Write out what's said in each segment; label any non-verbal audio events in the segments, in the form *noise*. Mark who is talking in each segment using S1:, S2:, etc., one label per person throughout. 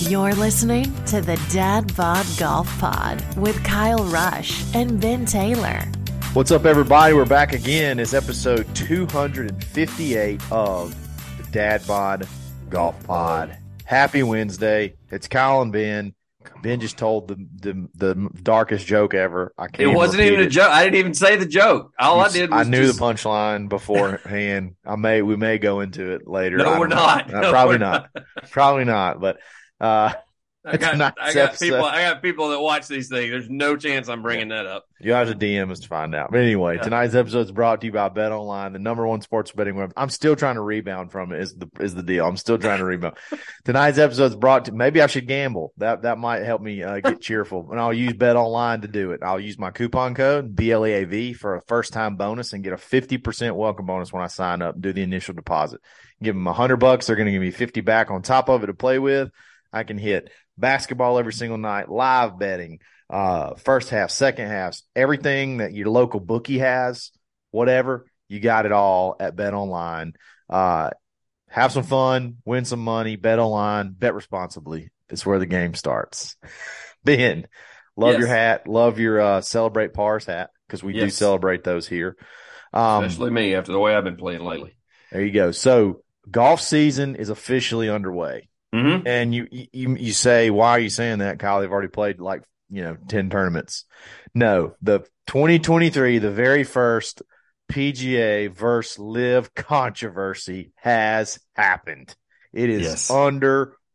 S1: You're listening to the Dad Bod Golf Pod with Kyle Rush and Ben Taylor.
S2: What's up, everybody? We're back again. It's episode 258 of the Dad Bod Golf Pod. Happy Wednesday. It's Kyle and Ben. Ben just told the the, the darkest joke ever. I can't.
S3: It wasn't
S2: repeat
S3: even a joke. I didn't even say the joke. All I did was
S2: I knew
S3: just,
S2: the punchline beforehand. I may we may go into it later.
S3: No, we're
S2: don't know. Uh,
S3: No,
S2: probably
S3: we're
S2: not. Probably not. But uh,
S3: I got, I got
S2: episode-
S3: people. I got people that watch these things. There's no chance I'm bringing that up.
S2: You have to DM us to find out. But anyway,
S3: Yeah.
S2: tonight's episode is brought to you by Bet Online, the number one sports betting web. I'm still trying to rebound from it. Is the is the deal? I'm still trying to rebound. *laughs* tonight's episode is brought to. Maybe I should gamble. That that might help me uh, get cheerful. And I'll use Bet Online to do it. I'll use my coupon code BLEAV for a first time bonus and get a fifty percent welcome bonus when I sign up. and Do the initial deposit. Give them a hundred bucks. They're going to give me fifty back on top of it to play with. I can hit basketball every single night, live betting uh, first half, second halves, everything that your local bookie has, whatever, you got it all at Bet Online. Uh, have some fun, win some money, bet online, bet responsibly. It's where the game starts. *laughs* Ben, love
S3: Yes.
S2: your hat, love your uh, celebrate Pars hat because we do celebrate those here. Um,
S3: Especially me after the way I've been playing lately.
S2: there you go. So golf season is officially underway.
S3: Mm-hmm.
S2: And you, you you say, why are you saying that, Kyle? They've already played like you know ten tournaments. No, the 2023, the very first PGA versus LIV controversy has happened. It is
S3: Yes.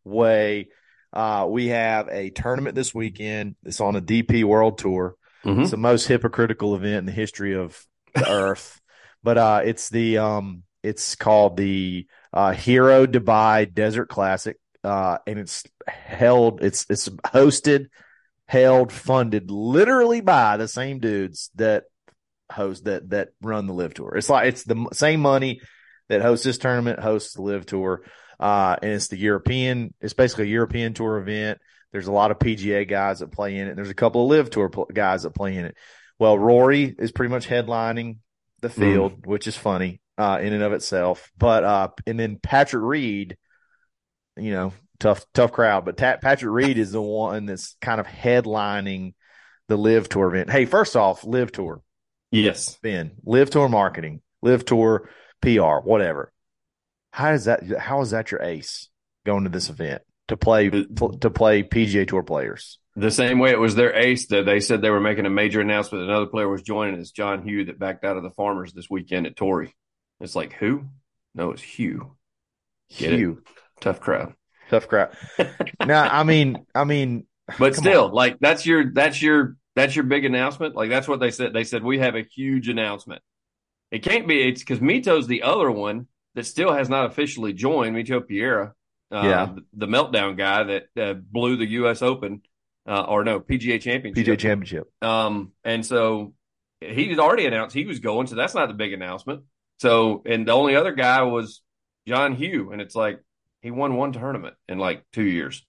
S2: underway. Uh, we have a tournament this weekend. It's on a DP World Tour.
S3: Mhm.
S2: It's the most hypocritical event in the history of the *laughs* earth. But uh, it's the um, it's called the uh, Hero Dubai Desert Classic, uh, and it's held. It's it's hosted, held, funded literally by the same dudes that host that that run the LIV Tour. It's like it's the same money that hosts this tournament hosts the LIV Tour, uh, and it's the European. It's basically a European Tour event. There's a lot of PGA guys that play in it. There's a couple of LIV Tour pl- guys that play in it. Well, Rory is pretty much headlining the field, which is funny uh, in and of itself. But uh, and then Patrick Reed, you know, tough tough crowd. But Ta- Patrick Reed is the one that's kind of headlining the LIV Tour event. Hey, first off, LIV Tour,
S3: Yes.
S2: Ben, LIV Tour marketing, LIV Tour PR, whatever. How is that? How is that your ace going to this event to play to play PGA Tour players?
S3: The same way it was their ace that they said they were making a major announcement. Another player was joining. It's John Hugh that backed out of the Farmers this weekend at Torrey. It's like who? No, it's Hugh. Get it? Tough crowd.
S2: tough crowd. *laughs* now, I mean, I mean,
S3: But still,
S2: on.
S3: like that's your that's your that's your big announcement. Like that's what they said. They said we have a huge announcement. It can't be. It's because Mito's the other one that still has not officially joined. Mito Pereira, uh,
S2: Yeah.
S3: the, the meltdown guy that uh, blew the U.S. Open, uh, or no PGA Championship.
S2: PGA Championship.
S3: Um, and so he's already announced he was going. So that's not the big announcement. So and the only other guy was John Hugh, and it's like he won one tournament in like two years,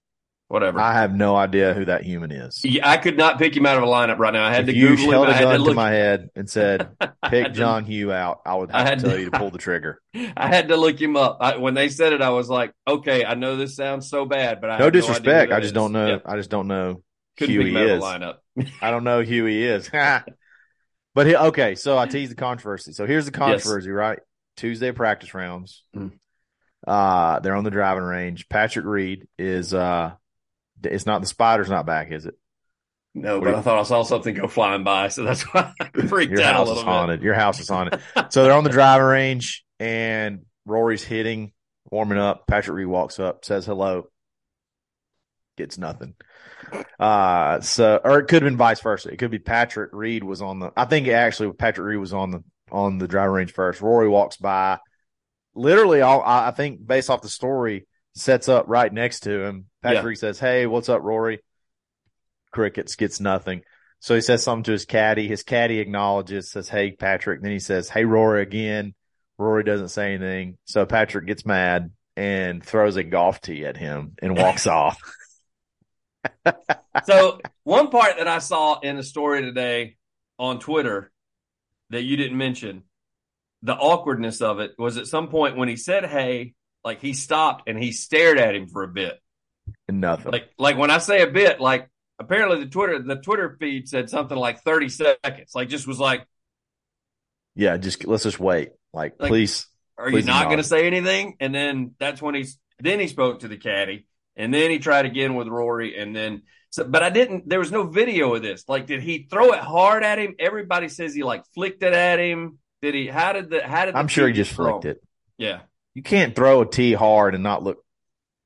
S3: whatever.
S2: I have no idea who that human is.
S3: Yeah, I could not pick him out of a lineup right now. I had
S2: if
S3: to
S2: you
S3: Google
S2: held
S3: him.
S2: a
S3: I had
S2: gun
S3: to
S2: to,
S3: look.
S2: my head and said, *laughs* "Pick John Hugh out," I would
S3: I had
S2: to tell
S3: to-
S2: you to pull the trigger. *laughs*
S3: I had to look him up. I, when they said it, I was like, "Okay, I know this sounds so bad, but I
S2: No disrespect.
S3: idea
S2: I just
S3: is.
S2: don't know.
S3: Yeah,
S2: I just don't know
S3: couldn't
S2: who he
S3: him out of
S2: is.
S3: lineup.
S2: I don't know who he is. *laughs* but he, okay, so I teased the controversy. So here's the controversy, right? Tuesday practice rounds.
S3: Mm.
S2: Uh, they're on the driving range. Patrick Reed is uh, it's not the spider's not back, is it?
S3: No,
S2: What
S3: but
S2: do
S3: I thought I saw something go flying by, so that's why I *laughs* freaked
S2: Your
S3: out a
S2: house is
S3: little bit.
S2: haunted. Your house is haunted. so they're on the driving range, and Rory's hitting, warming up. Patrick Reed walks up, says hello, gets nothing. Uh, so or it could have been vice versa. It could be Patrick Reed was on the. I think actually Patrick Reed was on the on the driving range first. Rory walks by, literally. All I think based off the story, sets up right next to him. Patrick
S3: Yeah.
S2: Says, "Hey, what's up, Rory?" Crickets gets nothing. So he says something to his caddy. His caddy acknowledges, says, Hey, Patrick. Then he says, Hey, Rory again. Rory doesn't say anything. So Patrick gets mad and throws a golf tee at him and walks *laughs* off.
S3: so one part that I saw in the story today on Twitter that you didn't mention, the awkwardness of it was at some point when he said hey, like he stopped and he stared at him for a bit.
S2: Nothing.
S3: Like like when I say a bit, like apparently the Twitter the Twitter feed said something like 30 seconds. Like just was like,
S2: yeah, just let's just wait. Like,
S3: Like-
S2: please.
S3: Are
S2: Please
S3: you not
S2: not.
S3: gonna say anything? And then that's when he's then he spoke to the caddy and then he tried again with Rory and then so but I didn't there was no video of this. Like did he throw it hard at him? Everybody says he like flicked it at him. Did he how did the how did the
S2: I'm sure he just
S3: get thrown?
S2: flicked it.
S3: Yeah.
S2: You can't throw a tee hard and not look.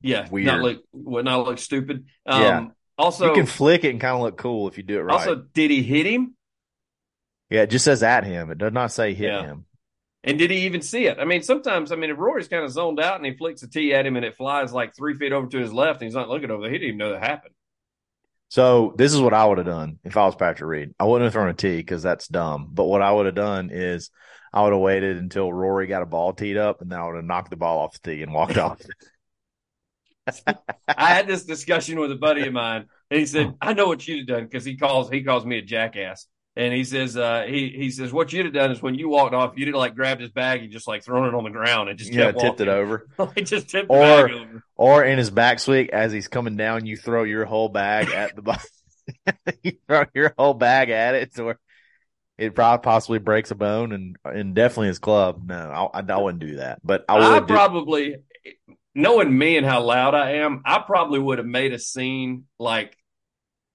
S3: Yeah.
S2: Weird.
S3: Not look would not look stupid. Um
S2: Yeah.
S3: also
S2: you can flick it and kind of look cool if you do it right.
S3: also did he hit him?
S2: yeah, it just says at him. It does not say hit
S3: Yeah.
S2: him.
S3: And did he even see it? I mean, sometimes, I mean, if Rory's kind of zoned out and he flicks a tee at him and it flies like three feet over to his left and he's not looking over there, he didn't even know that happened.
S2: So this is what I would have done if I was Patrick Reed. I wouldn't have thrown a tee because that's dumb. But what I would have done is I would have waited until Rory got a ball teed up, and then I would have knocked the ball off the tee and walked off. *laughs*
S3: I had this discussion with a buddy of mine, and he said, "I know what you'd have done because he calls he calls me a jackass." And he says, uh, he he says, what you'd have done is when you walked off, you'd have like grabbed his bag and just like thrown it on the ground and just
S2: yeah,
S3: kept
S2: tipped it over. *laughs*
S3: He just tipped the
S2: Or-
S3: bag over.
S2: Or in his back backswing, as he's coming down, you throw your whole bag at the ball. *laughs* you throw your whole bag at it, to where it probably possibly breaks a bone, and and definitely his club. No, I, I wouldn't do that. But I
S3: I,
S2: would. do,
S3: probably, knowing me and how loud I am, I probably would have made a scene like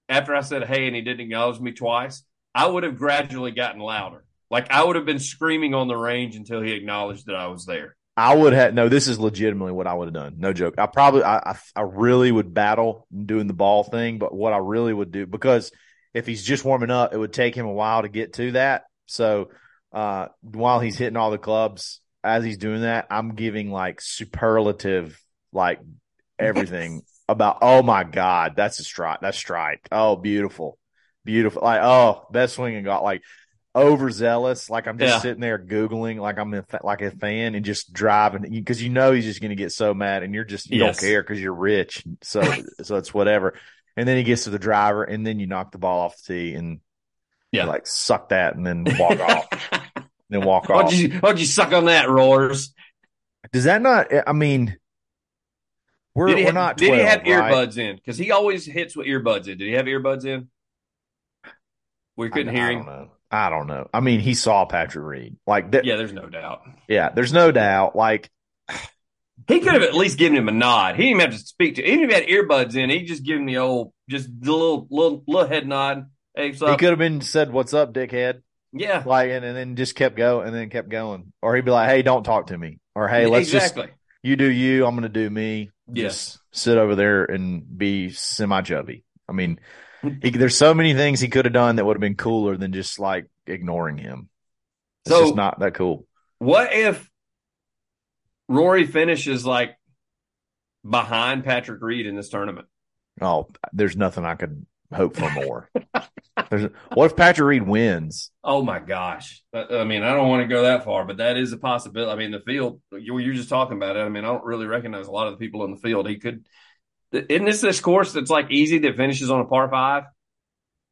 S3: after I said hey and he didn't acknowledge me twice. I would have gradually gotten louder. Like I would have been screaming on the range until he acknowledged that I was there.
S2: I would have no. This is legitimately what I would have done. No joke. I probably, I, I, really would battle doing the ball thing. But what I really would do, because if he's just warming up, it would take him a while to get to that. So uh, while he's hitting all the clubs, as he's doing that, I'm giving like superlative, like everything *laughs* about. Oh my god, that's a strike. That's strike. Oh, beautiful, beautiful. Like oh, best swing and got like overzealous. Like I'm just
S3: Yeah.
S2: sitting there googling, like I'm a, like a fan and just driving because you know he's just going to get so mad, and you're just you
S3: Yes.
S2: don't care because you're rich, so so it's whatever. And then he gets to the driver, and then you knock the ball off the tee, and
S3: Yeah.
S2: like suck that, and then walk off, *laughs* then walk
S3: Why'd
S2: off.
S3: you, why'd you suck on that, Roars?
S2: Does that not? I mean, we're
S3: did he
S2: we're
S3: have,
S2: not.
S3: did he have
S2: right?
S3: earbuds in? Because he always hits with earbuds in. Did he have earbuds in? We couldn't
S2: I,
S3: hear
S2: I
S3: him.
S2: know. I don't know. I mean, he saw Patrick Reed. Like, th-
S3: Yeah, there's no doubt.
S2: yeah, there's no doubt. Like,
S3: He could have at least given him a nod. He didn't even have to speak to. Even if he had earbuds in, he just give him the old, just the little, little, little head nod. Hey,
S2: he could have been said, "What's up, dickhead?"
S3: yeah,
S2: Like, and, and then just kept going, and then kept going, or he'd be like, "Hey, don't talk to me," or "Hey, let's
S3: exactly.
S2: just you do you, I'm gonna do me."
S3: Yes.
S2: Just sit over there and be semi chubby. I mean, he, there's so many things he could have done that would have been cooler than just like ignoring him. It's
S3: So-
S2: just not that cool.
S3: What if Rory finishes like behind Patrick Reed in this tournament?
S2: Oh, there's nothing I could hope for more. there's, what if Patrick Reed wins?
S3: Oh my gosh! I mean, I don't want to go that far, but that is a possibility. I mean, the field you you're just talking about it. I mean, I don't really recognize a lot of the people in the field. He could. Isn't this this course that's like easy that finishes on a par five?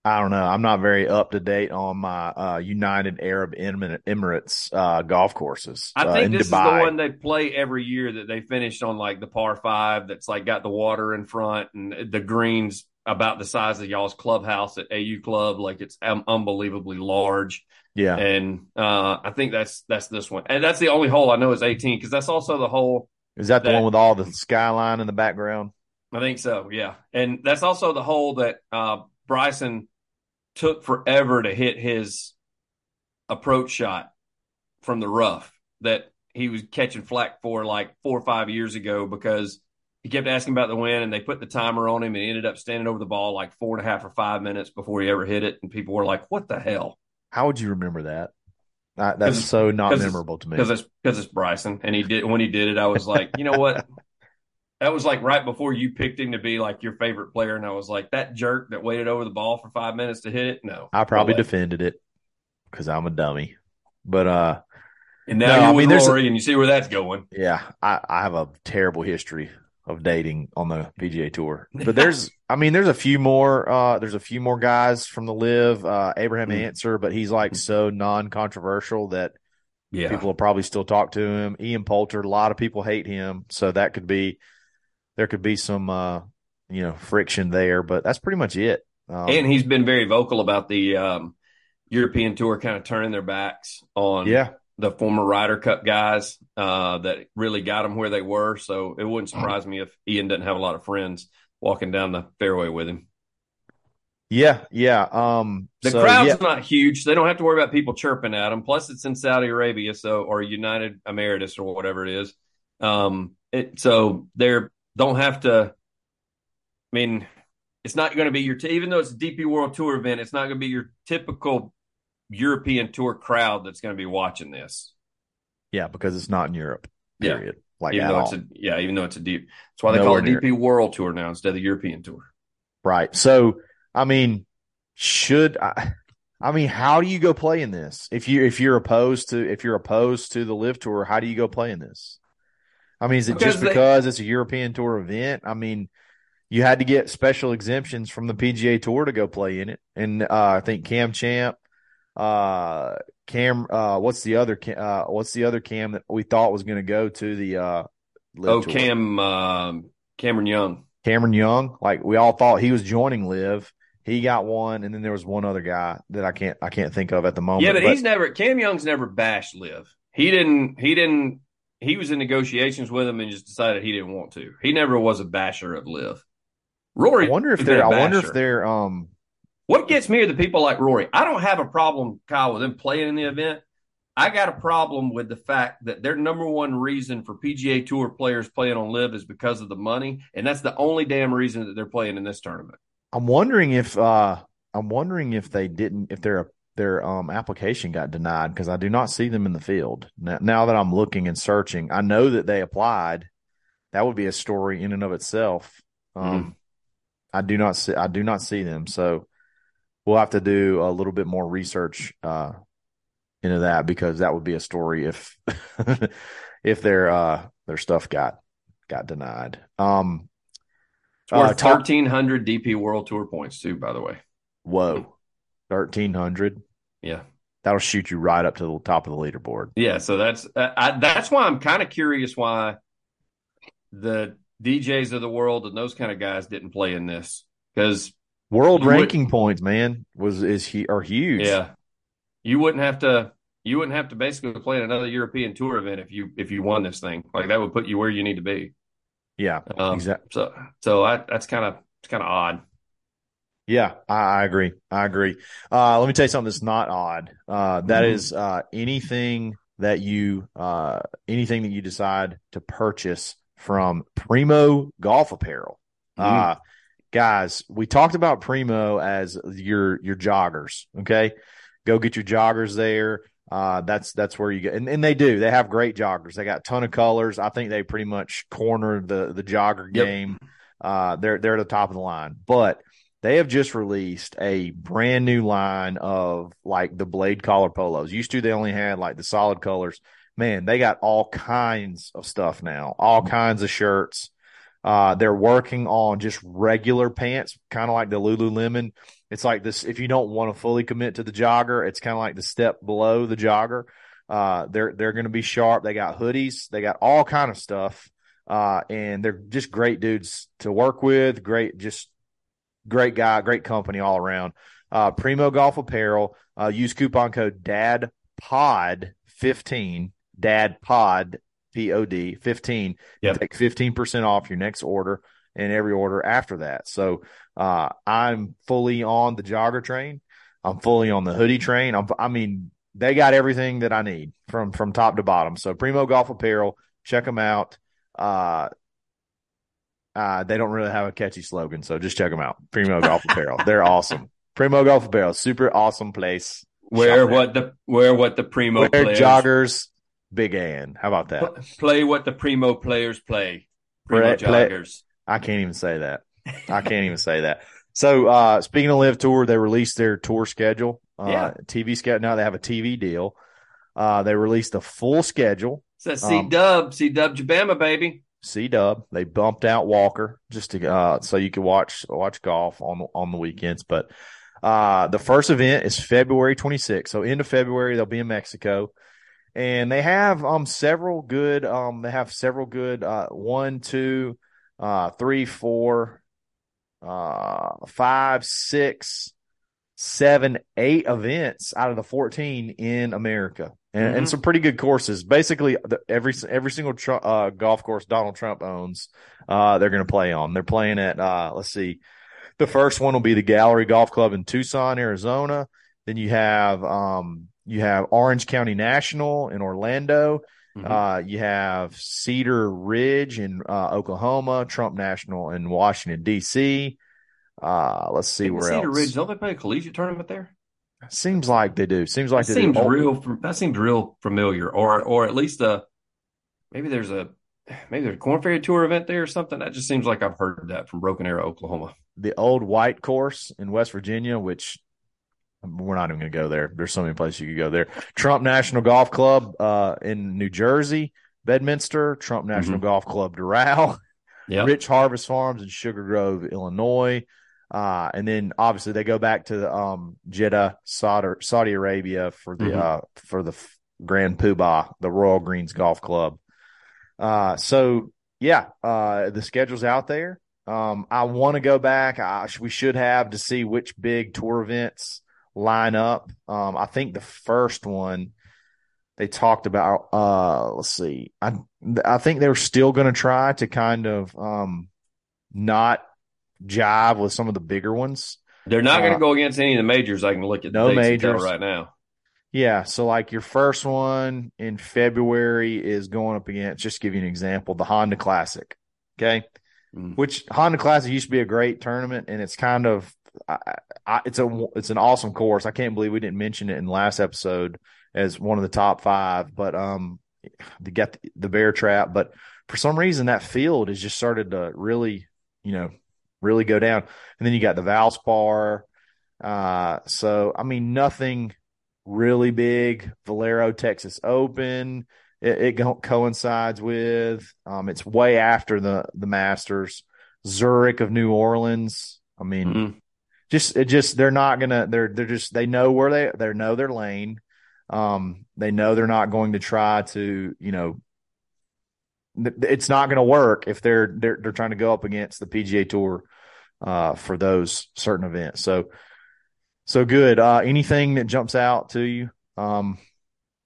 S2: I don't know. I'm not very up to date on my uh, United Arab Emirates uh, golf courses.
S3: I
S2: uh,
S3: think
S2: in
S3: this
S2: Dubai.
S3: is the one they play every year that they finished on like the par five that's like got the water in front and the greens about the size of y'all's clubhouse at AU Club. Like it's um, unbelievably large.
S2: Yeah,
S3: And uh, I think that's that's this one. And that's the only hole I know is 18 because that's also the hole
S2: Is that the one with all the skyline in the background?
S3: I think so, yeah. And that's also the hole that uh, Bryson took forever to hit his approach shot from the rough that he was catching flack for like four or five years ago because he kept asking about the win and they put the timer on him and he ended up standing over the ball like four and a half or five minutes before he ever hit it. And people were like, what the hell?
S2: How would you remember that? Uh, that's so not memorable to me.
S3: Because it's, because it's Bryson. And he did, when he did it, I was like, you know what? That was like right before you picked him to be like your favorite player. And I was like, that jerk that waited over the ball for five minutes to hit it. No.
S2: I probably defended it because I'm a dummy. But uh,
S3: And now
S2: No,
S3: you're
S2: I
S3: with
S2: mean, a-
S3: and you see where that's going.
S2: yeah, I, I have a terrible history of dating on the PGA Tour. But there's, *laughs* I mean, there's a few more. Uh, there's a few more guys from the LIV. Uh, Abraham
S3: Mm.
S2: Ancer, but he's like so non-controversial that
S3: Yeah.
S2: people will probably still talk to him. Ian Poulter, a lot of people hate him, so that could be there could be some uh, you know friction there. But that's pretty much it. Um,
S3: and he's been very vocal about the um, European tour kind of turning their backs on
S2: yeah,
S3: the former Ryder Cup guys uh, that really got them where they were. So it wouldn't surprise me if Ian doesn't have a lot of friends walking down the fairway with him.
S2: yeah, yeah. Um,
S3: The
S2: so,
S3: crowd's
S2: yeah.
S3: not huge. They don't have to worry about people chirping at them. Plus, it's in Saudi Arabia, so or United Emirates or whatever it is. Um, it so they're don't have to. I mean, it's not going to be your t- even though it's a DP World Tour event. It's not going to be your typical European Tour crowd that's going to be watching this.
S2: yeah, because it's not in Europe.
S3: Yeah.
S2: Like
S3: even though
S2: all.
S3: it's a yeah, even though it's a deep. That's why they
S2: Nowhere
S3: call it
S2: near.
S3: DP World Tour now instead of the European Tour.
S2: Right. So, I mean, should I? I mean, how do you go play in this? If you if you're opposed to if you're opposed to the LIV tour, how do you go play in this? I mean, is it just
S3: Because they-
S2: it's a European tour event? I mean, you had to get special exemptions from the PGA Tour to go play in it, and uh, I think Cam Champ, uh, Cam, uh, what's the other, uh, what's the other Cam that we thought was going to go to the uh,
S3: Oh,
S2: Tour?
S3: Cam um, Cameron Young.
S2: Cameron Young, like we all thought he was joining LIV. He got one, and then there was one other guy that I can't I can't think of at the moment.
S3: Yeah, but, he's never Cam Young's never bashed LIV. He didn't. He didn't. He was in negotiations with him and just decided he didn't want to. He never was a basher of Liv. Rory.
S2: I wonder if they're. I wonder if they're. Um.
S3: What gets me are the people like Rory. I don't have a problem, Kyle, with them playing in the event. I got a problem with the fact that their number one reason for PGA Tour players playing on LIV is because of the money, and that's the only damn reason that they're playing in this tournament.
S2: I'm wondering if. Uh. I'm wondering if they didn't. If their their um application got denied because I do not see them in the field now. Now that I'm looking and searching, I know that they applied. That would be a story in and of itself. Um. I do not see. I do not see them. So we'll have to do a little bit more research uh, into that because that would be a story if *laughs* if their uh, their stuff got got denied. Um, Uh,
S3: thirteen hundred DP World Tour points too. By the way,
S2: whoa, thirteen hundred.
S3: Yeah.
S2: That'll shoot you right up to the top of the leaderboard.
S3: Yeah, so that's uh, I, that's why I'm kind of curious why the DJs of the world and those kind of guys didn't play in this because
S2: World
S3: You would-
S2: ranking points, man, was is he are huge.
S3: yeah, you wouldn't have to you wouldn't have to basically play in another European Tour event if you if you won this thing like that would put you where you need to be.
S2: yeah,
S3: Um,
S2: exactly.
S3: So so I, that's kind of it's kind of odd.
S2: Yeah, I, I agree. I agree. Uh, let me tell you something that's not odd. Uh, that
S3: Mhm.
S2: is uh, anything that you uh, anything that you decide to purchase from Primo Golf Apparel. Uh, guys, we talked about Primo as your your joggers. Okay, go get your joggers there. Uh, that's that's where you get, and, and they do. They have great joggers. They got a ton of colors. I think they pretty much cornered the the jogger
S3: Yep.
S2: game. Uh, they're they're at the top of the line, but they have just released a brand new line of like the blade collar polos. Used to they only had like the solid colors. Man, they got all kinds of stuff now, all kinds of shirts. Uh, they're working on just regular pants, kind of like the Lululemon. It's like this. If you don't want to fully commit to the jogger, it's kind of like the step below the jogger. Uh, they're, they're going to be sharp. They got hoodies. They got all kind of stuff. Uh, and they're just great dudes to work with. Great, just great guy, great company all around. Uh, Primo Golf Apparel. Uh, use coupon code DADPOD15, DADPOD P O D, P O D 15.
S3: Yep.
S2: Take 15% off your next order and every order after that. So uh, I'm fully on the jogger train. I'm fully on the hoodie train. I'm, I mean, they got everything that I need from from top to bottom. So Primo Golf Apparel, check them out. Uh, uh, they don't really have a catchy slogan, so just check them out. Primo Golf Apparel, they're awesome. Primo Golf Apparel, super awesome place.
S3: Where
S2: Shop
S3: what the where what the primo
S2: there.
S3: players
S2: joggers, Big Ann. How about that?
S3: play what the primo players play. Primo
S2: Play- play-
S3: joggers.
S2: I can't even say that. I can't even say that. So, uh, speaking of LIV Tour, they released their tour schedule, uh,
S3: Yeah.
S2: TV schedule. Now they have a TV deal. Uh, they released a full schedule.
S3: It's that C
S2: Um,
S3: Dub, C Dub Jabama, baby.
S2: C Dub. They bumped out Walker just to uh, so you could watch watch golf on on the weekends. But uh, the first event is February 26th. So end of February they'll be in Mexico, and they have um several good um they have several good uh one two uh three four uh five six seven eight events out of the 14 in America. And, and
S3: Mhm.
S2: some pretty good courses. Basically, the, every every single tr- uh, golf course Donald Trump owns, uh, they're going to play on. They're playing at uh, let's see, the first one will be the Gallery Golf Club in Tucson, Arizona. Then you have um, you have Orange County National in Orlando.
S3: Mhm.
S2: Uh, you have Cedar Ridge in uh, Oklahoma, Trump National in Washington D.C. Uh, let's see where
S3: Cedar
S2: else.
S3: Ridge, don't they play a collegiate tournament there?
S2: Seems like they do. Seems like
S3: that
S2: they
S3: seems
S2: do. Oh,
S3: real. That seems real familiar, or or at least a maybe there's a maybe there's a Corn Ferry Tour event there or something. That just seems like I've heard that from Broken Arrow, Oklahoma.
S2: the old white course in West Virginia, which we're not even going to go there. There's so many places you could go there. Trump National Golf Club uh, in New Jersey, Bedminster, Trump National Golf Club Doral,
S3: Yeah,
S2: Rich Harvest Farms in Sugar Grove, Illinois. Uh, and then obviously they go back to um, Jeddah, Saudi, Saudi Arabia for the
S3: Mhm.
S2: uh, for the Grand Poobah, the Royal Greens Golf Club. Uh, so yeah, uh, the schedule's out there. Um, I want to go back. I, we should have to see which big tour events line up. Um, I think the first one they talked about. Uh, let's see. I I think they were still going to try to kind of um not jive with some of the bigger ones.
S3: they're not going
S2: uh,
S3: to go against any of the majors. I can look at the
S2: no majors.
S3: right now.
S2: Yeah, so like your first one in February is going up against. Just give you an example, the Honda Classic. Okay,
S3: Mm.
S2: which Honda Classic used to be a great tournament, and it's kind of I, I, it's a it's an awesome course. I can't believe we didn't mention it in the last episode as one of the top five, but um, to get the, the bear trap, but for some reason that field has just started to really, you know, really go down. And then you got the Valspar. Uh, so I mean, nothing really big. Valero Texas Open. It, it co- coincides with. Um, it's way after the the Masters. Zurich of New Orleans. I mean,
S3: Mhm.
S2: just it just they're not gonna. They're they're just they know where they they know their lane. Um, they know they're not going to try to you know. It's not going to work if they're they're they're trying to go up against the PGA Tour uh, for those certain events. So, so good. Uh, anything that jumps out to you? Um,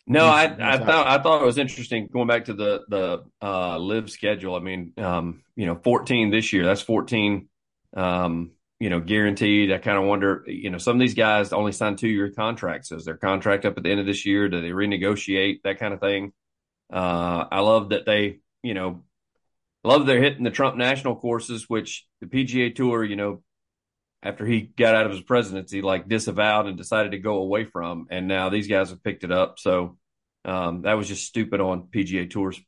S3: No, I I
S2: thought-
S3: thought I thought it was interesting going back to the the uh LIV schedule. I mean, um, you know, 14 this year. That's 14 um, you know, guaranteed. I kind of wonder, you know, some of these guys only sign two year contracts. Is their contract up at the end of this year? Do they renegotiate that kind of thing? Uh, I love that they, you know, love they're hitting the Trump national courses, which the PGA Tour, you know, after he got out of his presidency, like disavowed and decided to go away from, and now these guys have picked it up. So um, that was just stupid on PGA Tour's,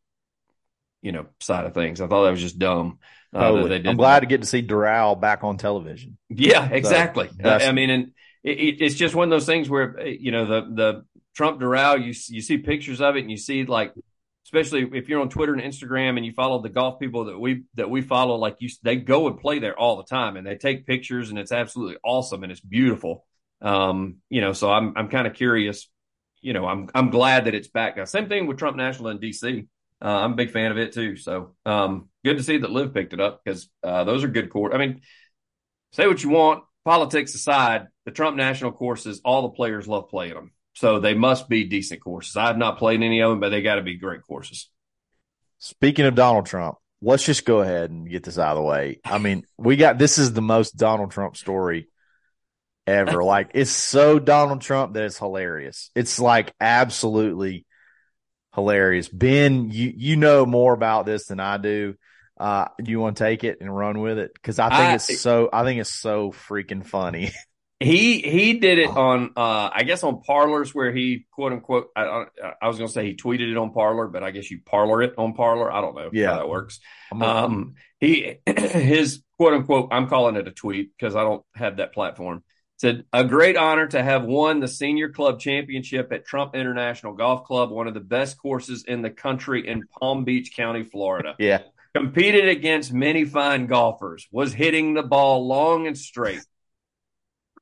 S3: you know, side of things. I thought that was just dumb. uh, that
S2: totally.
S3: they did
S2: I'm glad to get to see Doral back on television.
S3: Yeah, exactly.
S2: that's-
S3: I mean, and it, it, it's just one of those things where you know the the Trump Doral, you you see pictures of it, and you see like, especially if you're on Twitter and Instagram, and you follow the golf people that we that we follow, like you, they go and play there all the time, and they take pictures, and it's absolutely awesome, and it's beautiful. Um, you know, so I'm I'm kind of curious. You know, I'm I'm glad that it's back now. Same thing with Trump National in DC. Uh, I'm a big fan of it too. So um, good to see that LIV picked it up because uh, those are good court. I mean, say what you want, politics aside, the Trump National courses, all the players love playing them. So they must be decent courses. I have not played any of them, but they got to be great courses.
S2: Speaking of Donald Trump, let's just go ahead and get this out of the way. I mean, we got this is the most Donald Trump story ever. like it's so Donald Trump that it's hilarious. It's like absolutely hilarious. Ben, you you know more about this than I do. Uh, do you want to take it and run with it? Because I think
S3: I-
S2: it's so I think it's so freaking funny. *laughs*
S3: He he did it on uh I guess on Parlors where he quote unquote I I, was gonna say he tweeted it on Parlor, but I guess you parlor it on Parlor. I don't know
S2: Yeah.
S3: how that works. Um he *clears throat* his quote unquote I'm calling it a tweet because I don't have that platform. Said a great honor to have won the senior club championship at Trump International Golf Club, one of the best courses in the country in Palm Beach County, Florida. *laughs*
S2: yeah,
S3: competed against many fine golfers, was hitting the ball long and straight.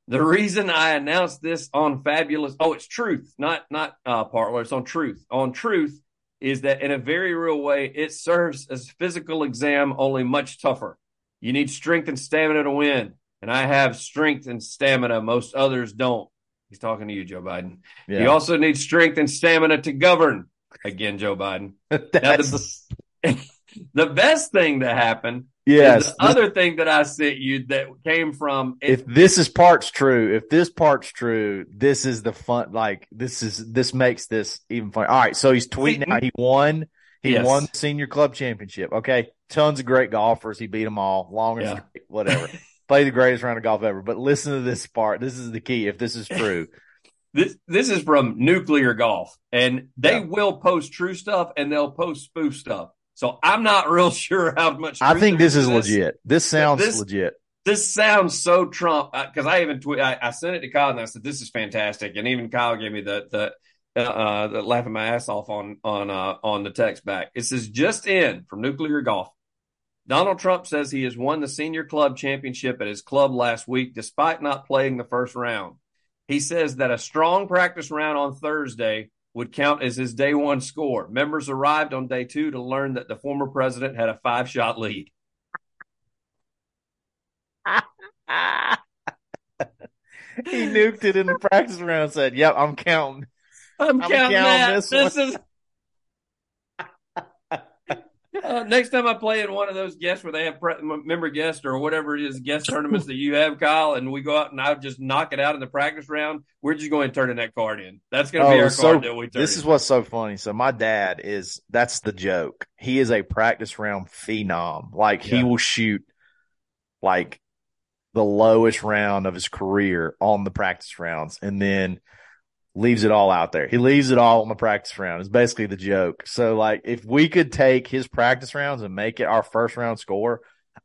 S3: The reason I announced this on Fabulous, oh, it's Truth, not not uh, Parlor. It's on Truth. On Truth is that in a very real way, it serves as physical exam, only much tougher. You need strength and stamina to win, and I have strength and stamina. Most others don't. He's talking to you, Joe Biden.
S2: yeah.
S3: He also need strength and stamina to govern. Again, Joe Biden. *laughs* Now,
S2: That's-
S3: the, *laughs* the best thing to happen
S2: yes.
S3: is the other thing that I sent you that came from it,
S2: if this is part's true, if this part's true, this is the fun. Like this is this makes this even fun. All right, so he's tweeting out he won. He
S3: Yes.
S2: won the senior club championship. Okay, tons of great golfers. He beat them all, long and
S3: Yeah.
S2: straight, whatever. *laughs* Played the greatest round of golf ever. But listen to this part. This is the key. If this is true, *laughs*
S3: this this is from Nuclear Golf, and they
S2: Yeah.
S3: will post true stuff and they'll post spoof stuff. So I'm not *laughs* real sure how much.
S2: I think this is
S3: to
S2: legit. This sounds
S3: This-
S2: legit.
S3: This sounds so Trump because I even tweet. I, I sent it to Kyle and I said this is fantastic, and even Kyle gave me the the. Uh, uh, the laughing my ass off on on uh, on the text back. It says just in from Nuclear Golf. Donald Trump says he has won the senior club championship at his club last week despite not playing the first round. He says that a strong practice round on Thursday would count as his day one score. Members arrived on day two to learn that the former president had a five shot lead. *laughs*
S2: he nuked it in the practice round. and Said, "Yep, I'm counting."
S3: I'm,
S2: I'm
S3: counting,
S2: counting this
S3: This,
S2: one.
S3: is. Uh, next time I play in one of those guests where they have pre- member guest or whatever it is guest tournaments that you have, Kyle, and we go out and I just knock it out in the practice round, we're just going to turn in that card in. That's going to be
S2: Oh,
S3: our
S2: so
S3: card that we turn.
S2: This
S3: in.
S2: is what's so funny. So my dad is that's the joke. He is a practice round phenom. Like he will shoot like the lowest round of his career on the practice rounds and then leaves it all out there. He leaves it all on the practice round. It's basically the joke. So like if we could take his practice rounds and make it our first round score,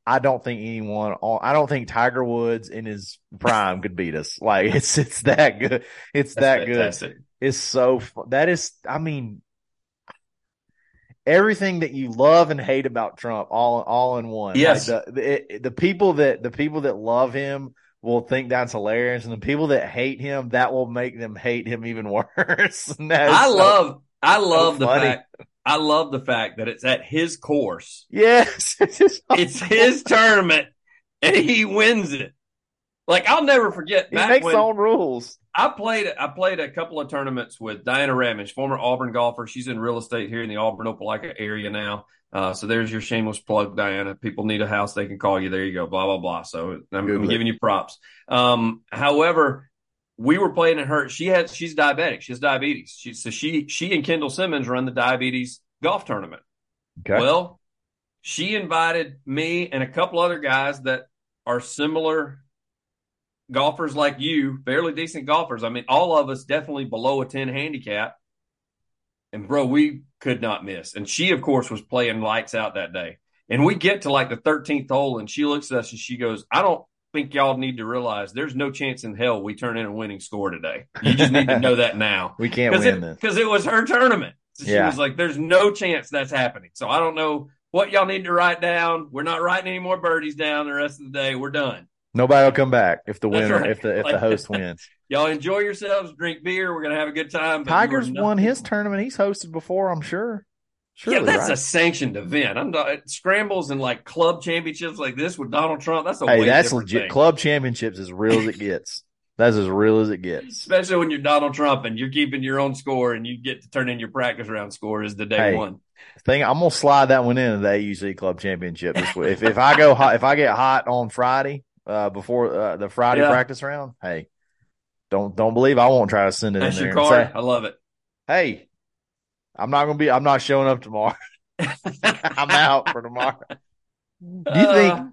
S2: I don't think anyone I don't think Tiger Woods in his prime could beat us. *laughs* Like it's it's that good. It's
S3: That's
S2: that good It's so that is I mean everything that you love and hate about Trump all all in one.
S3: Yes.
S2: Like the, the the people that the people that love him will think that's hilarious and the people that hate him that will make them hate him even *laughs* worse. *laughs*
S3: I
S2: so-
S3: love, I love the
S2: funny.
S3: fact, I love the fact that it's at his course.
S2: Yes. It's, *laughs*
S3: It's his tournament and he wins it. Like I'll never forget
S2: he makes
S3: when,
S2: his own rules.
S3: I played I played a couple of tournaments with Diana Ramage, former Auburn golfer. She's in real estate here in the Auburn Opelika area now. Uh, so there's your shameless plug, Diana. People need a house, they can call you. There you go. Blah blah blah. So I'm, I'm giving you props. Um, however, we were playing at her. She has she's diabetic. She has diabetes. She so she she and Kendall Simmons run the diabetes golf tournament.
S2: Okay.
S3: Well, she invited me and a couple other guys that are similar golfers like you, fairly decent golfers. I mean, all of us definitely below a 10 handicap. And bro, we could not miss. And she, of course, was playing lights out that day. And we get to like the 13th hole and she looks at us and she goes, I don't think y'all need to realize there's no chance in hell we turn in a winning score today. You just need to know that now *laughs*
S2: we can't
S3: because
S2: win
S3: it,
S2: this.
S3: 'cause it was her tournament. So she was like, "There's no chance that's happening." So I don't know what y'all need to write down. We're not writing any more birdies down the rest of the day. We're done.
S2: Nobody will come back if the winner
S3: right.
S2: if the if the *laughs* host wins.
S3: Y'all enjoy yourselves, drink beer. We're gonna have a good time. but you are
S2: Tiger's won his tournament. He's hosted before, I'm sure. Surely,
S3: yeah, that's
S2: right?
S3: a sanctioned event. I'm not scrambles and like club championships like this with Donald Trump. That's a
S2: Hey, that's legit.
S3: thing.
S2: Club championships as real as it gets. That's as real as it gets.
S3: Especially when you're Donald Trump and you're keeping your own score and you get to turn in your practice round score as the day
S2: Hey.
S3: one.
S2: Thing I'm gonna slide that one into the AUC Club Championship this week. If if I go hot, if I get hot on Friday uh, before uh, the Friday
S3: Yeah.
S2: practice round, hey, don't don't believe I won't try to send it
S3: That's
S2: in
S3: your card.
S2: say,
S3: I love it.
S2: hey, I'm not gonna be. I'm not showing up tomorrow. *laughs* I'm out for tomorrow. Do you
S3: Uh,
S2: think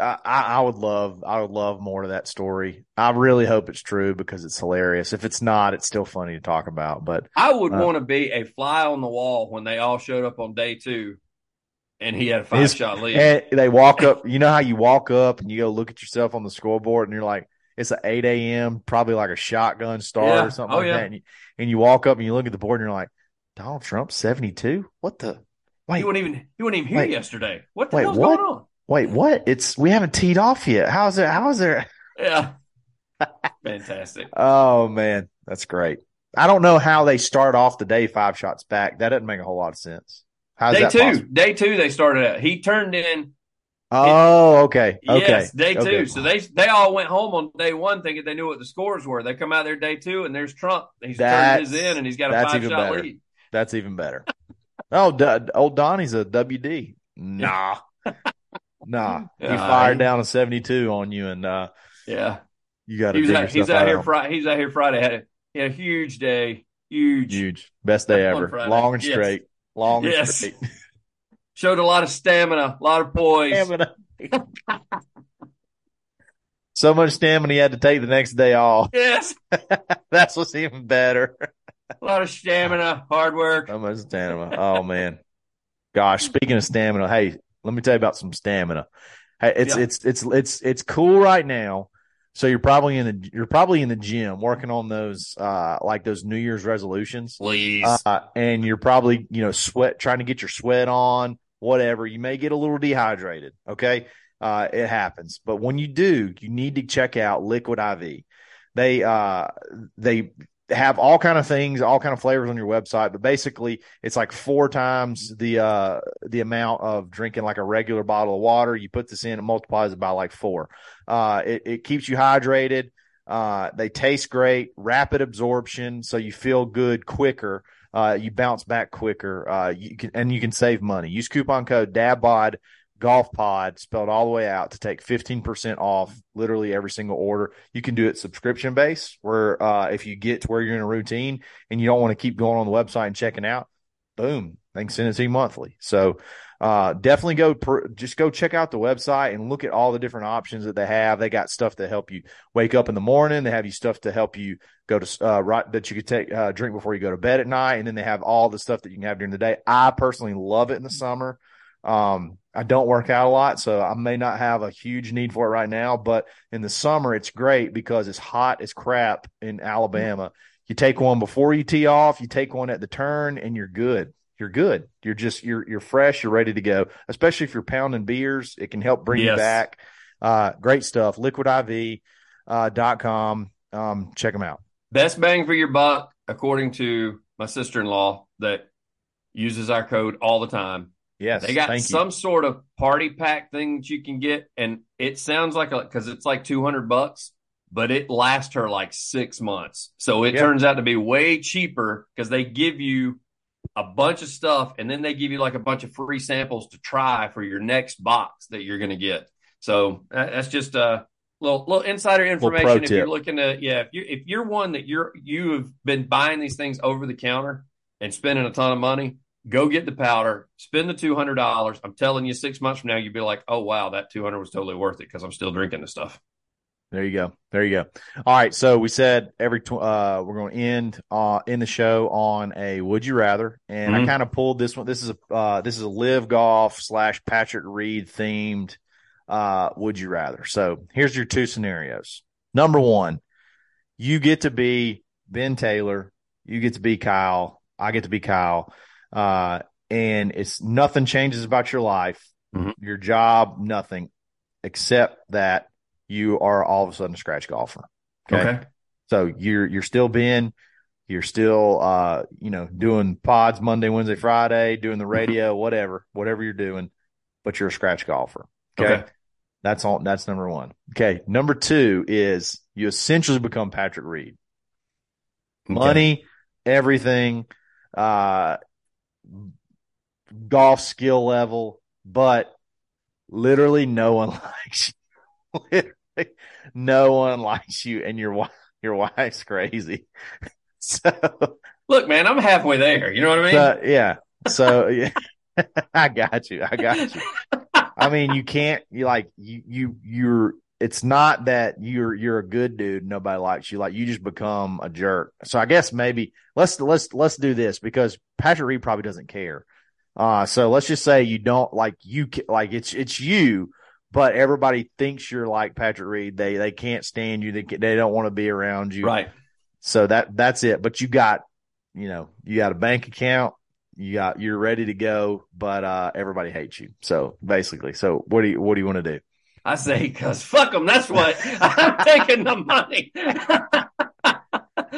S2: I, I I would love I would love more of that story? I really hope it's true because it's hilarious. If it's not, it's still funny to talk about. But
S3: I would
S2: Uh,
S3: want to be a fly on the wall when they all showed up on day two and he had a five
S2: His-
S3: shot lead.
S2: and they walk up. You know how you walk up and you go look at yourself on the scoreboard and you're like, it's an eight a.m. probably like a shotgun start
S3: Yeah.
S2: or something
S3: Oh,
S2: like
S3: yeah.
S2: that. And you, and you walk up and you look at the board and you're like, Donald Trump seventy two. What the? Wait,
S3: he wasn't even he wasn't even here
S2: Wait.
S3: yesterday. What the
S2: Wait,
S3: hell's
S2: what?
S3: going on?
S2: wait, what? It's we haven't teed off yet. How's it? How is there?
S3: Yeah. *laughs* Fantastic.
S2: Oh man, that's great. I don't know how they start off the day five shots back. That doesn't make a whole lot of sense. How's
S3: Day two.
S2: possible?
S3: Day two they started out. He turned in
S2: Oh, okay, okay.
S3: Yes, day
S2: okay.
S3: two. So they they all went home on day one thinking they knew what the scores were. They come out there day two and there's Trump. He's turned his in and he's got a
S2: that's
S3: five
S2: even
S3: shot
S2: better.
S3: lead.
S2: That's even better. oh, D- old Donnie's a WD. Nah, *laughs* nah. He
S3: Yeah,
S2: fired down a seventy-two on you, and uh,
S3: Yeah.
S2: you got to
S3: He out, he's
S2: yourself
S3: out here Friday. He's out here Friday. Had a, he had a huge day. Huge.
S2: Huge, best day ever. Long and
S3: Yes.
S2: straight. Long and
S3: Yes.
S2: straight. *laughs*
S3: Showed a lot of stamina, a lot of poise.
S2: Stamina. *laughs* so much stamina he had to take the next day off.
S3: Yes. *laughs*
S2: That's what's even better.
S3: A lot of stamina, hard work.
S2: So much stamina. Oh man. Gosh, speaking of stamina, hey, let me tell you about some stamina. Hey, it's
S3: Yeah.
S2: it's it's it's it's cool right now. So you're probably in the you're probably in the gym working on those uh like those New Year's resolutions.
S3: Please.
S2: Uh, and you're probably, you know, sweat trying to get your sweat on, whatever. You may get a little dehydrated. Okay. Uh, it happens. But when you do, you need to check out Liquid IV. They, uh, they have all kind of things, all kind of flavors on your website, but basically it's like four times the, uh, the amount of drinking like a regular bottle of water. You put this in, it multiplies it by like four. Uh, it, it keeps you hydrated. Uh, they taste great, rapid absorption, so you feel good quicker. Uh, you bounce back quicker. Uh, you can and you can save money. Use coupon code DABOD Golf Pod spelled all the way out to take fifteen percent off literally every single order. You can do it subscription based, where uh, if you get to where you're in a routine and you don't want to keep going on the website and checking out, boom, they can send it to you monthly. So uh, definitely go pr- just go check out the website and look at all the different options that they have. They got stuff to help you wake up in the morning. They have you stuff to help you go to uh, right that you could take uh, drink before you go to bed at night, and then they have all the stuff that you can have during the day. I personally love it in the summer. Um, I don't work out a lot, so I may not have a huge need for it right now. But in the summer, it's great because it's hot as crap in Alabama. You take one before you tee off, you take one at the turn, and you're good. You're good. You're just you're you're fresh. You're ready to go. Especially if you're pounding beers, it can help bring you back. Uh, great stuff. LiquidIV uh, dot com. Um, check them out.
S3: Best bang for your buck, according to my sister in law that uses our code all the time.
S2: Yes,
S3: They got some sort of party pack thing that you can get, and it sounds like a because it's like two hundred bucks, but it lasts her like six months. So it
S2: Yeah.
S3: turns out to be way cheaper because they give you a bunch of stuff, and then they give you like a bunch of free samples to try for your next box that you're going to get. So uh, that's just a little little insider information. If you're looking to, yeah, if you if you're one that you're you have been buying these things over the counter and spending a ton of money, go get the powder, spend the two hundred dollars. I'm telling you, six months from now, you'll be like, oh wow, that two hundred was totally worth it because I'm still drinking the stuff.
S2: There you go. There you go. All right. So we said every tw- uh we're going to end uh in the show on a would you rather, and I
S3: Mhm.
S2: kind of pulled this one. This is a uh this is a LIV golf slash Patrick Reed themed uh would you rather. So here's your two scenarios. Number one, you get to be Ben Taylor, you get to be Kyle, I get to be Kyle, uh, and it's nothing changes about your life,
S3: Mhm.
S2: your job, nothing, except that you are all of a sudden a scratch golfer. Okay. So you're you're still being you're still uh, you know, doing pods Monday, Wednesday, Friday, doing the radio, whatever, whatever you're doing, but you're a scratch golfer. Okay.
S3: Okay.
S2: That's all. That's number one. Okay. Number two is you essentially become Patrick Reed. Money, everything, uh, golf skill level, but literally no one *laughs* likes you. literally, no one likes you, and your wife, your wife's crazy. *laughs* so,
S3: Look, man, I'm halfway there. You know what I mean?
S2: so yeah. So yeah, *laughs* I got you. I got you. I mean, you can't. You like you you you're. It's not that you're you're a good dude. Nobody likes you. Like you just become a jerk. So I guess maybe let's let's let's do this because Patrick Reed probably doesn't care. Uh, so let's just say you don't like you like it's it's you, but everybody thinks you're like Patrick Reed. They they can't stand you. They they don't want to be around you.
S3: right.
S2: So that that's it. But you got, you know, you got a bank account. You got you're ready to go, but uh everybody hates you. So basically, so what do you what do you want to do?
S3: I say, because fuck them. That's what *laughs* I'm taking the money. *laughs*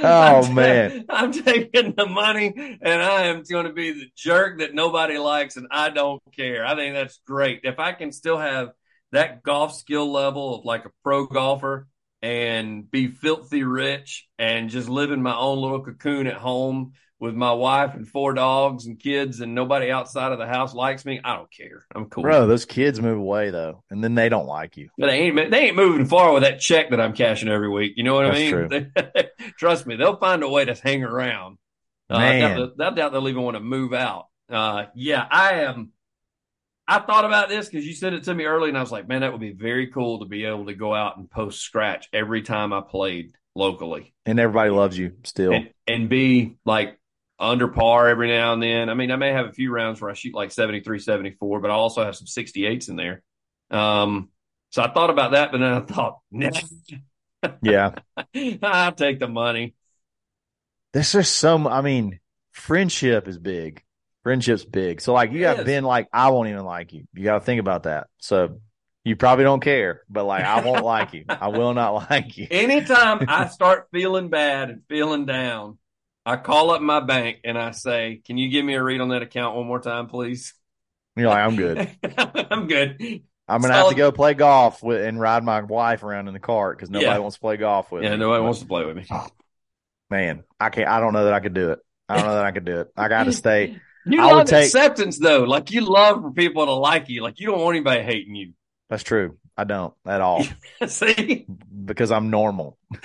S2: Oh,
S3: I'm ta-
S2: man.
S3: I'm taking the money and I am going to be the jerk that nobody likes and I don't care. I think that's great. If I can still have that golf skill level of like a pro golfer and be filthy rich and just live in my own little cocoon at home with my wife and four dogs and kids and nobody outside of the house likes me, I don't care. I'm cool.
S2: Bro, those kids move away though, and then they don't like you.
S3: But they ain't they ain't moving far with that check that I'm cashing every week. You know what
S2: That's
S3: I mean? *laughs* Trust me, they'll find a way to hang around. Uh, I, doubt they'll, I doubt they'll even want to move out. Uh, yeah, I am. I thought about this because you said it to me early, and I was like, man, that would be very cool to be able to go out and post scratch every time I played locally
S2: And everybody loves you still.
S3: and, and be like under par every now and then. I mean, I may have a few rounds where I shoot like 73, 74, but I also have some 68s in there. Um, so I thought about that, but then I thought, *laughs* nah,
S2: yeah. *laughs*
S3: I'll take the money.
S2: There's just some I mean, friendship is big. Friendship's big. So like you got
S3: is.
S2: been like, I won't even like you. You gotta think about that. So you probably don't care, but like I won't *laughs* like you. I will not like you.
S3: Anytime I start feeling bad and feeling down, I call up my bank and I say, can you give me a read on that account one more time, please?
S2: You're like, I'm good. *laughs*
S3: I'm good.
S2: I'm gonna have to go play golf with and ride my wife around in the cart because nobody
S3: Yeah.
S2: wants to play golf with
S3: Yeah,
S2: me.
S3: nobody wants to play with me. *sighs*
S2: Man, I can't. I don't know that I could do it. I don't know that I could do it. I got to *laughs* stay.
S3: You
S2: I
S3: love
S2: take-
S3: acceptance though. Like you love for people to like you. Like you don't want anybody hating you.
S2: That's true. I don't at all *laughs*
S3: See?
S2: because I'm normal. *laughs*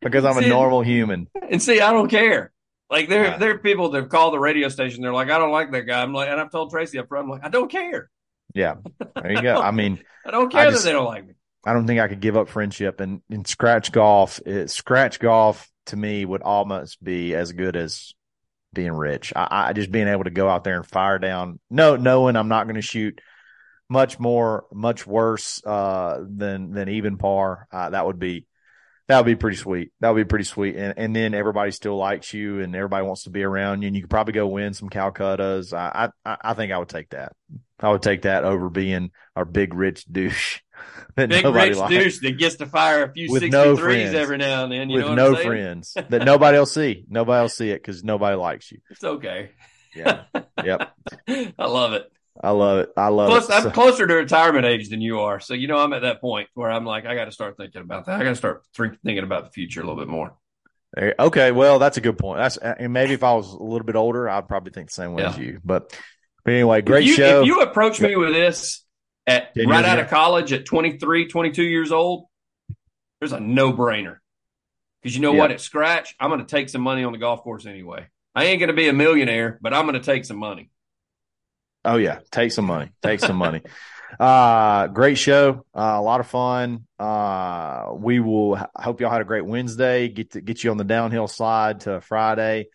S2: because I'm a normal human.
S3: And see, I don't care. Like there,
S2: Yeah.
S3: there are people that call the radio station. They're like, I don't like that guy. I'm like, and I've told Tracy up front, I'm like, I don't care.
S2: Yeah, there you go. I mean, *laughs*
S3: I don't
S2: I
S3: care
S2: just-
S3: that they don't like me.
S2: I don't think I could give up friendship and in scratch golf. It, scratch golf to me would almost be as good as being rich. I, I just being able to go out there and fire down. No, knowing I'm not going to shoot much more, much worse uh, than than even par. Uh, that would be that would be pretty sweet. That would be pretty sweet. And and then everybody still likes you, and everybody wants to be around you, and you could probably go win some Calcuttas. I I, I think I would take that. I would take that over being a big rich douche *laughs* that
S3: Big
S2: nobody
S3: rich
S2: likes
S3: douche that gets to fire a few
S2: With
S3: 63s
S2: no friends.
S3: every now and then. You
S2: with no friends *laughs* that nobody will see. Nobody will see it because nobody likes you.
S3: It's okay.
S2: Yeah. Yep. *laughs*
S3: I love it.
S2: I love it. I love
S3: Plus,
S2: it.
S3: I'm
S2: So-
S3: closer to retirement age than you are. So, you know, I'm at that point where I'm like, I got to start thinking about that. I got to start think- thinking about the future a little bit more.
S2: Okay, well, that's a good point. That's uh, and maybe if I was a little bit older, I'd probably think the same way
S3: Yeah.
S2: as you. But, but anyway, great
S3: if you,
S2: show.
S3: If you approach me with this at right out
S2: ago?
S3: of college at 23, 22 years old, there's a no brainer. Because you know
S2: Yeah.
S3: what? At Scratch, I'm going to take some money on the golf course anyway. I ain't going to be a millionaire, but I'm going to take some money.
S2: Oh yeah, take some money. Take some money. Uh, great show. Uh, a lot of fun. Uh, we will I hope y'all had a great Wednesday. Get to get you on the downhill slide to Friday.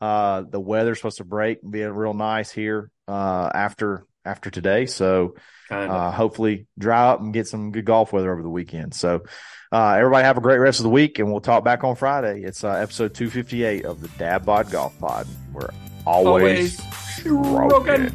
S2: Uh, the weather's supposed to break and be real nice here. Uh, after after today, so uh, hopefully dry up and get some good golf weather over the weekend. So, uh, everybody have a great rest of the week, and we'll talk back on Friday. It's uh, episode 258 of the Dad Bod Golf Pod. We're always, stroking.